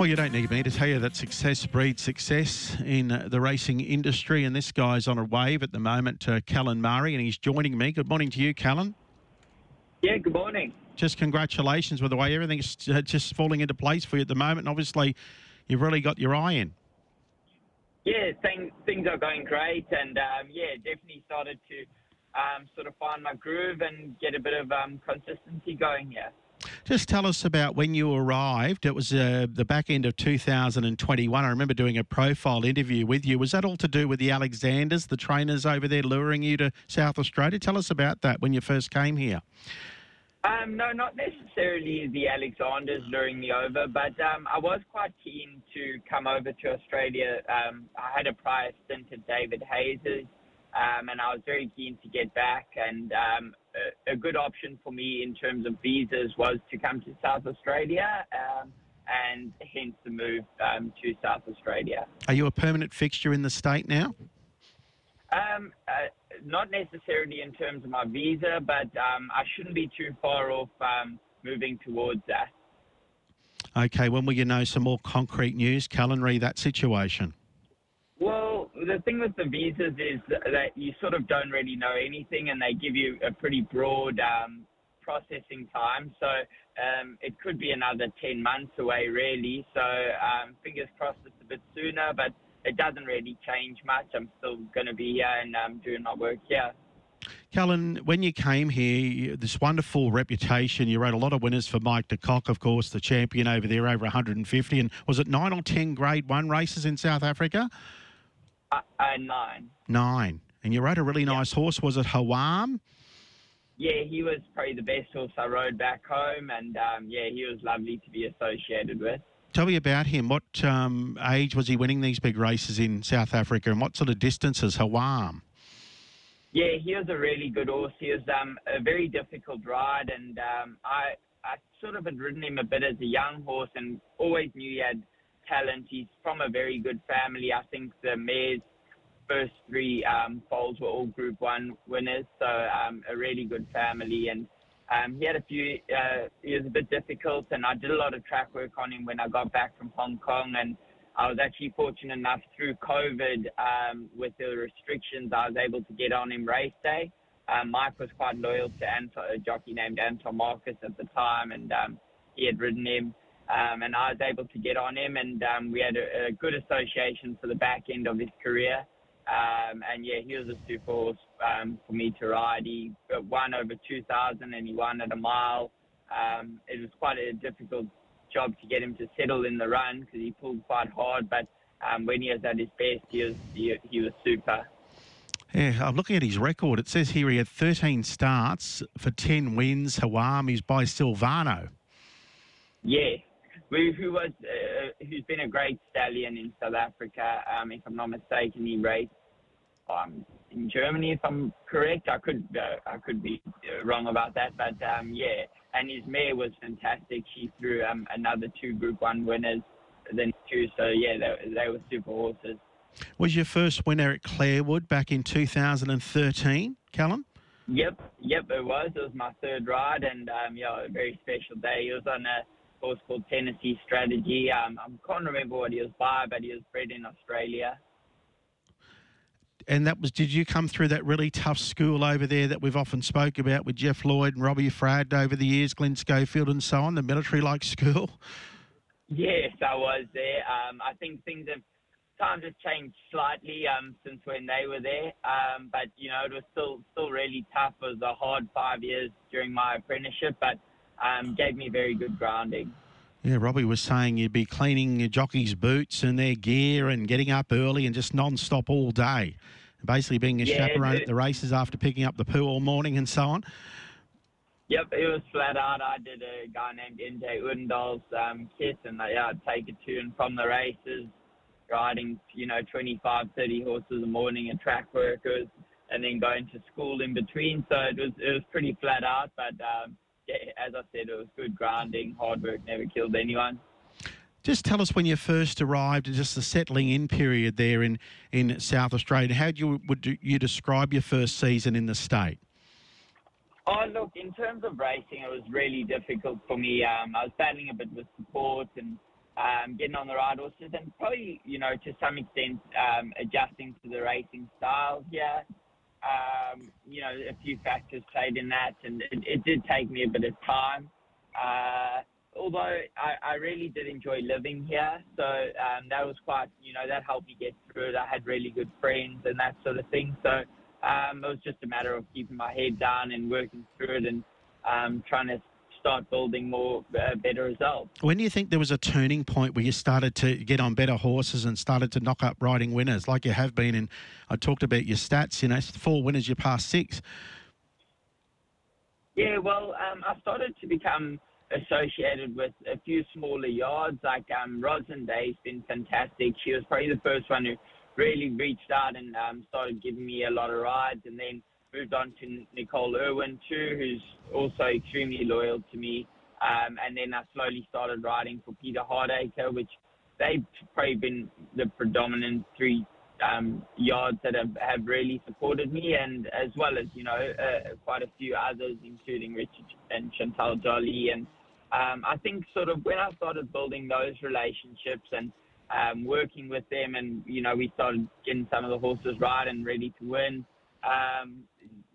Well, you don't need me to tell you that success breeds success in the racing industry, and this guy's on a wave at the moment, uh, Callan Murray, and he's joining me. Good morning to you, Callan. Yeah, good morning. Just congratulations with the way everything's uh, just falling into place for you at the moment. And obviously, you've really got your eye in. Yeah, things things are going great, and um, yeah, definitely started to um, sort of find my groove and get a bit of um, consistency going here. Just tell us about when you arrived. It was uh, the back end of 2021. I remember doing a profile interview with you. Was that all to do with the Alexanders, the trainers over there luring you to South Australia? Tell us about that when you first came here. Um, no, not necessarily the Alexanders luring me over, but um, I was quite keen to come over to Australia. Um, I had a prior stint at David Hayes's, um, and I was very keen to get back. And um, a, a, good option for me in terms of visas was to come to South Australia, um, and hence the move to South Australia. Are you a permanent fixture in the state now? Um, uh, not necessarily in terms of my visa, but um, I shouldn't be too far off um, moving towards that. Okay, when will you know some more concrete news, Callan, that situation? The thing with the visas is that you sort of don't really know anything, and they give you a pretty broad um, processing time. So um, it could be another 10 months away, really. So um, fingers crossed it's a bit sooner, but it doesn't really change much. I'm still going to be here and um, doing my work here. Callan, when you came here, this wonderful reputation, you rode a lot of winners for Mike de Kock, of course, the champion over there, over 150. And was it nine or 10 grade one races in South Africa? Uh, uh, nine. Nine. And you rode a really nice horse. Was it Hawwaam? Yeah, he was probably the best horse I rode back home. And um, yeah, he was lovely to be associated with. Tell me about him. What um, age was he winning these big races in South Africa, and what sort of distances? Hawwaam. Yeah, he was a really good horse. He was um, a very difficult ride, and um, I I sort of had ridden him a bit as a young horse, and always knew he had talent. He's from a very good family. I think the mare's first three um, foals were all Group One winners, so um, a really good family and um, he had a few, uh, he was a bit difficult, and I did a lot of track work on him when I got back from Hong Kong. And I was actually fortunate enough through COVID, um, with the restrictions, I was able to get on him race day. Um, Mike was quite loyal to Anton, a jockey named Anton Marcus at the time, and um, he had ridden him. Um, and I was able to get on him, and um, we had a, a good association for the back end of his career. Um, and yeah, he was a super horse um, for me to ride. He won over 2,000 and he won at a mile. Um, it was quite a difficult job to get him to settle in the run because he pulled quite hard. But um, when he was at his best, he was he, he was super. Yeah, I'm looking at his record. It says here he had 13 starts for 10 wins. Hawwaam's by Silvano. Yeah, who was uh, who's been a great stallion in South Africa. Um, if I'm not mistaken, he raced um, in Germany, if I'm correct. I could uh, I could be uh, wrong about that, but um, yeah. And his mare was fantastic. She threw um, another two Group One winners, then two. So yeah, they, they were super horses. Was your first winner at Clairwood back in 2013, Callan? Yep, yep, it was. It was my third ride, and um, yeah, a very special day. He was on a horse called Tennessee Strategy. Um, I can't remember what he was by, but he was bred in Australia and that was did you come through that really tough school over there that we've often spoke about with Jeff Lloyd and Robbie Fradd over the years, Glyn Schofield and so on, the military like school? Yes, I was there. Um, I think things have times have changed slightly um, since when they were there, um, but you know it was still still really tough. It was a hard five years during my apprenticeship, but um, gave me very good grounding. Yeah, Robbie was saying you'd be cleaning your jockeys' boots and their gear and getting up early and just non-stop all day. Basically being a yeah, chaperone at the races after picking up the poo all morning and so on. Yep, it was flat out. I did a guy named NJ Udendall's um, kit and yeah, I'd take it to and from the races, riding, you know, 25, 30 horses a morning and track workers and then going to school in between. So it was, it was pretty flat out, but um, as I said, it was good grounding. Hard work never killed anyone. Just tell us when you first arrived and just the settling in period there in, in South Australia. How you, would you describe your first season in the state? Oh, look, in terms of racing, it was really difficult for me. Um, I was battling a bit with support and um, getting on the right horses, and probably, you know, to some extent, um, adjusting to the racing style here. Um, you know, a few factors played in that, and it, it did take me a bit of time. Uh, although I, I really did enjoy living here, so um, that was quite, you know, that helped me get through it. I had really good friends and that sort of thing. So um, it was just a matter of keeping my head down and working through it and um, trying to start building more uh, better results. When do you think there was a turning point where you started to get on better horses and started to knock up riding winners like you have been? And I talked about your stats, you know, four winners, you passed six. Yeah, well, um, I started to become associated with a few smaller yards. Like um, Roslyn Day's been fantastic. She was probably the first one who really reached out and um, started giving me a lot of rides. And then moved on to Nicole Irwin too, who's also extremely loyal to me. Um, and then I slowly started riding for Peter Hardacre, which they've probably been the predominant three um, yards that have, have really supported me, and as well as you know uh, quite a few others, including Richard and Chantal Jolly. And um, I think sort of when I started building those relationships and um, working with them, and you know we started getting some of the horses right and ready to win um,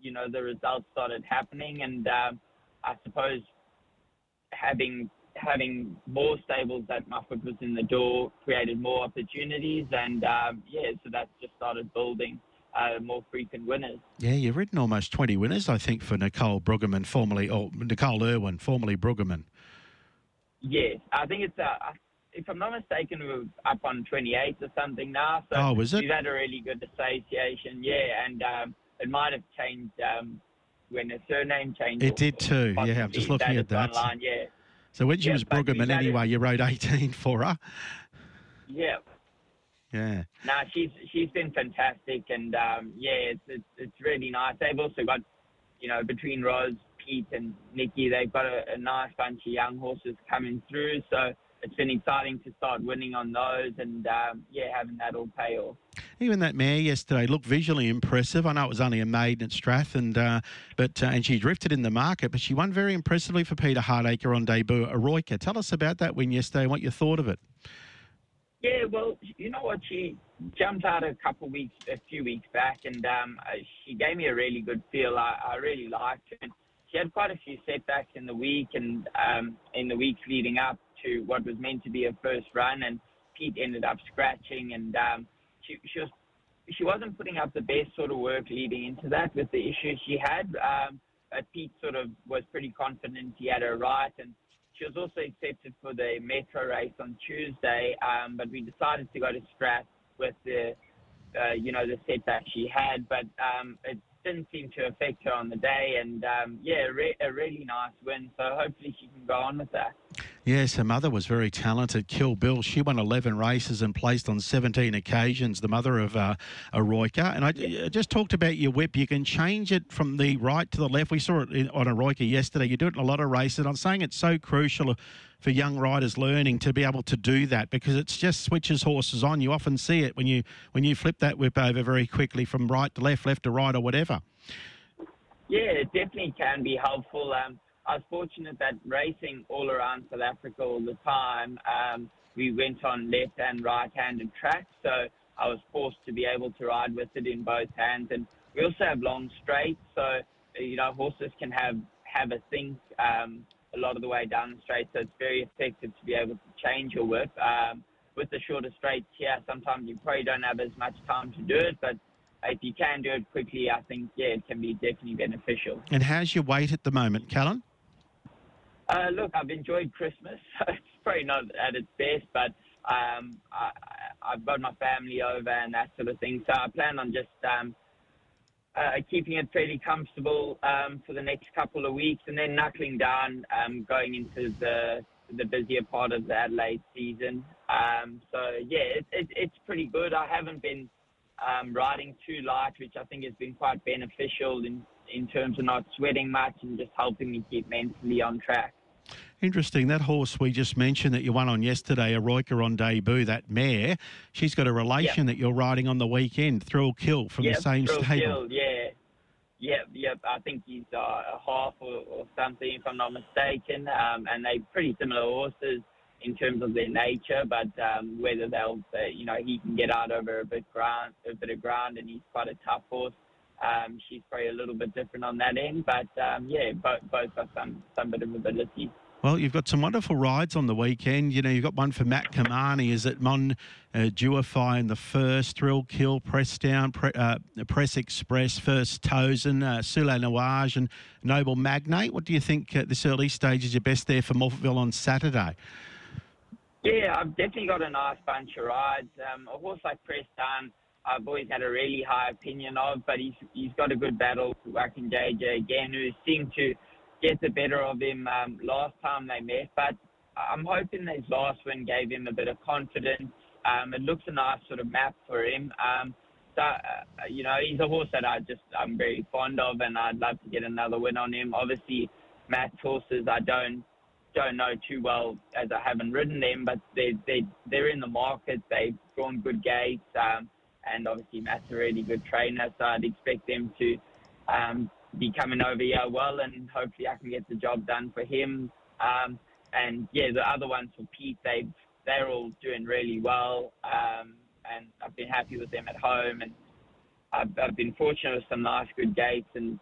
you know, the results started happening, and um, I suppose having having more stables that my foot was in the door created more opportunities, and um, yeah, so that just started building. Uh, more frequent winners. Yeah, you've ridden almost 20 winners, I think, for Nicole Brueggemann, formerly, or Nicole Irwin, formerly Brueggemann. Yes, I think it's, uh, if I'm not mistaken, we're up on 28 or something now. So oh, was it? We've had a really good association, yeah, and um, it might have changed um, when the surname changed. It did too. Yeah, I'm just looking at that. Online, yeah. So when she yeah, was Brueggemann anyway, you wrote 18 for her. Yeah. Yeah. No, nah, she's she's been fantastic, and um, yeah, it's, it's it's really nice. They've also got, you know, between Roz, Pete, and Nikki, they've got a, a nice bunch of young horses coming through. So it's been exciting to start winning on those and um, yeah, having that all pay off. Even that mare yesterday looked visually impressive. I know it was only a maiden at Strath, and uh, but uh, and she drifted in the market, but she won very impressively for Peter Hardacre on debut. Eroica, tell us about that win yesterday and what you thought of it. Yeah, well, you know what? She jumped out a couple weeks, a few weeks back, and um, uh, she gave me a really good feel. I, I really liked her. She had quite a few setbacks in the week and um, in the weeks leading up to what was meant to be a first run, and Pete ended up scratching, and um, she, she was she wasn't putting up the best sort of work leading into that with the issues she had. Um, but Pete sort of was pretty confident he had her right, and she was also accepted for the Metro race on Tuesday. Um, but we decided to go to Strat with the uh, you know the setback she had, but um, it didn't seem to affect her on the day, and um, yeah, re- a really nice win. So hopefully she can go on with that. Yes, her mother was very talented. Kill Bill. She won 11 races and placed on 17 occasions. The mother of uh, Eroica. And I, yeah. just talked about your whip. You can change it from the right to the left. We saw it in, on Eroica yesterday. You do it in a lot of races. I'm saying it's so crucial for young riders learning to be able to do that because it just switches horses on. You often see it when you when you flip that whip over very quickly from right to left, left to right, or whatever. Yeah, it definitely can be helpful. Um, I was fortunate that racing all around South Africa all the time, um, we went on left and right-handed tracks, so I was forced to be able to ride with it in both hands. And we also have long straights, so you know horses can have have a think um, a lot of the way down the straight, so it's very effective to be able to change your whip. Um, with the shorter straights here, sometimes you probably don't have as much time to do it, but if you can do it quickly, I think yeah, it can be definitely beneficial. And how's your weight at the moment, Callan? Uh, look, I've enjoyed Christmas. it's probably not at its best, but um, I, I've got my family over and that sort of thing. So I plan on just um, uh, keeping it fairly comfortable um, for the next couple of weeks, and then knuckling down, um, going into the the busier part of the Adelaide season. Um, so yeah, it, it, it's pretty good. I haven't been um, riding too light, which I think has been quite beneficial in in terms of not sweating much and just helping me keep mentally on track. Interesting. That horse we just mentioned that you won on yesterday, a Eroica on debut, that mare, she's got a relation yep. that you're riding on the weekend, Thrill Kill from yep, the same Thrill stable. Kill, yeah. Yep, yep. I think he's uh, a half or, or, something, if I'm not mistaken. Um, and they're pretty similar horses. In terms of their nature, but um, whether they'll, uh, you know, he can get out over a bit ground, a bit of ground, and he's quite a tough horse. Um, she's probably a little bit different on that end, but um, yeah, both both have some some bit of ability. Well, you've got some wonderful rides on the weekend. You know, you've got one for Matt Cumani. Is it Mon uh, Duify in the first, Thrill Kill, Press Down, Pre, uh, Press Express, First Tozen, uh, Nuage, and Noble Magnate? What do you think at this early stage is your best there for Morphettville on Saturday? Yeah, I've definitely got a nice bunch of rides. Um, a horse like Press Down, I've always had a really high opinion of, but he's he's got a good battle with Wacken JJ again, who seemed to get the better of him um, last time they met. But I'm hoping his last win gave him a bit of confidence. Um, it looks a nice sort of map for him. Um, so, uh, you know, he's a horse that I just I'm very fond of, and I'd love to get another win on him. Obviously, Matt's horses I don't don't know too well as I haven't ridden them, but they they they're in the market. They've drawn good gates, um, and obviously Matt's a really good trainer, so I'd expect them to um, be coming over here well, and hopefully I can get the job done for him. Um, and yeah, the other ones for Pete, they they're all doing really well, um, and I've been happy with them at home, and I've, I've been fortunate with some nice good gates and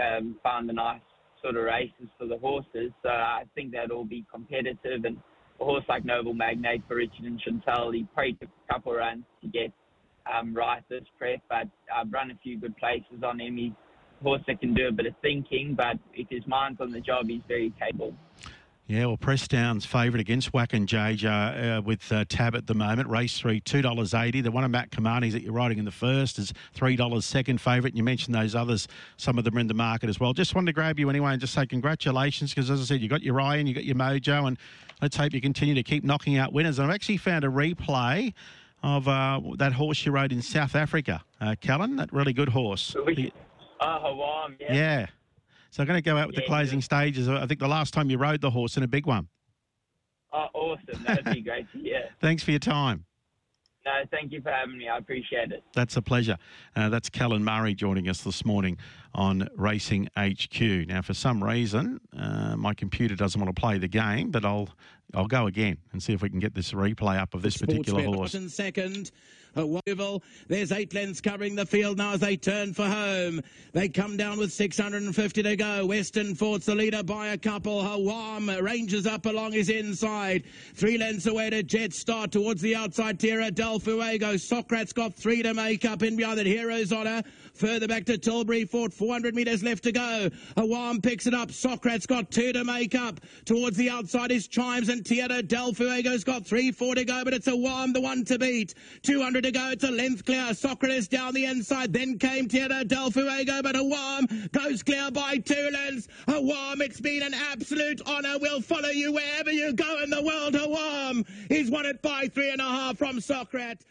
um, found a nice sort of races for the horses. So I think that'll be competitive. And a horse like Noble Magnate for Richard and Chantal, he probably a couple of runs to get um, right this prep, but I've run a few good places on him. He's a horse that can do a bit of thinking, but if his mind's on the job, he's very capable. Yeah, well, Pressdown's favourite against Wack and JJ uh, with uh, Tab at the moment. Race three, $2.80. The one of Matt Cumani's that you're riding in the first is $3 second favourite. And you mentioned those others, some of them are in the market as well. Just wanted to grab you anyway and just say congratulations because, as I said, you got your Ryan, you got your mojo, and let's hope you continue to keep knocking out winners. And I've actually found a replay of uh, that horse you rode in South Africa, uh, Callan, that really good horse. Which, Oh, Hawwaam, yeah. Yeah. So I'm going to go out with Yeah, the closing stages. I think the last time you rode the horse in a big one. Oh, awesome. That'd be great to hear. Thanks for your time. No, thank you for having me. I appreciate it. That's a pleasure. Uh, that's Callan Murray joining us this morning on Racing HQ. Now, for some reason, uh, my computer doesn't want to play the game, but I'll I'll go again and see if we can get this replay up of this particular horse. in second. At Woval, there's eight lengths covering the field now as they turn for home. They come down with 650 to go. Western Fort's the leader by a couple. Hawwaam ranges up along his inside. Three lengths away to Jet Star towards the outside. Tierra del Fuego. Socrates got three to make up in behind it. Heroes Honor. Further back to Tilbury Fort. 400 metres left to go. Hawwaam picks it up. Socrates got two to make up. Towards the outside is Chimes and Tierra del Fuego's got three, four to go, but it's Hawwaam the one to beat. 200 to go. It's a length clear. Socrates down the inside. Then came Tierra del Fuego, but Hawwaam goes clear by two lengths. Hawwaam, it's been an absolute honour. We'll follow you wherever you go in the world. Hawwaam, he's won it by three and a half from Socrates.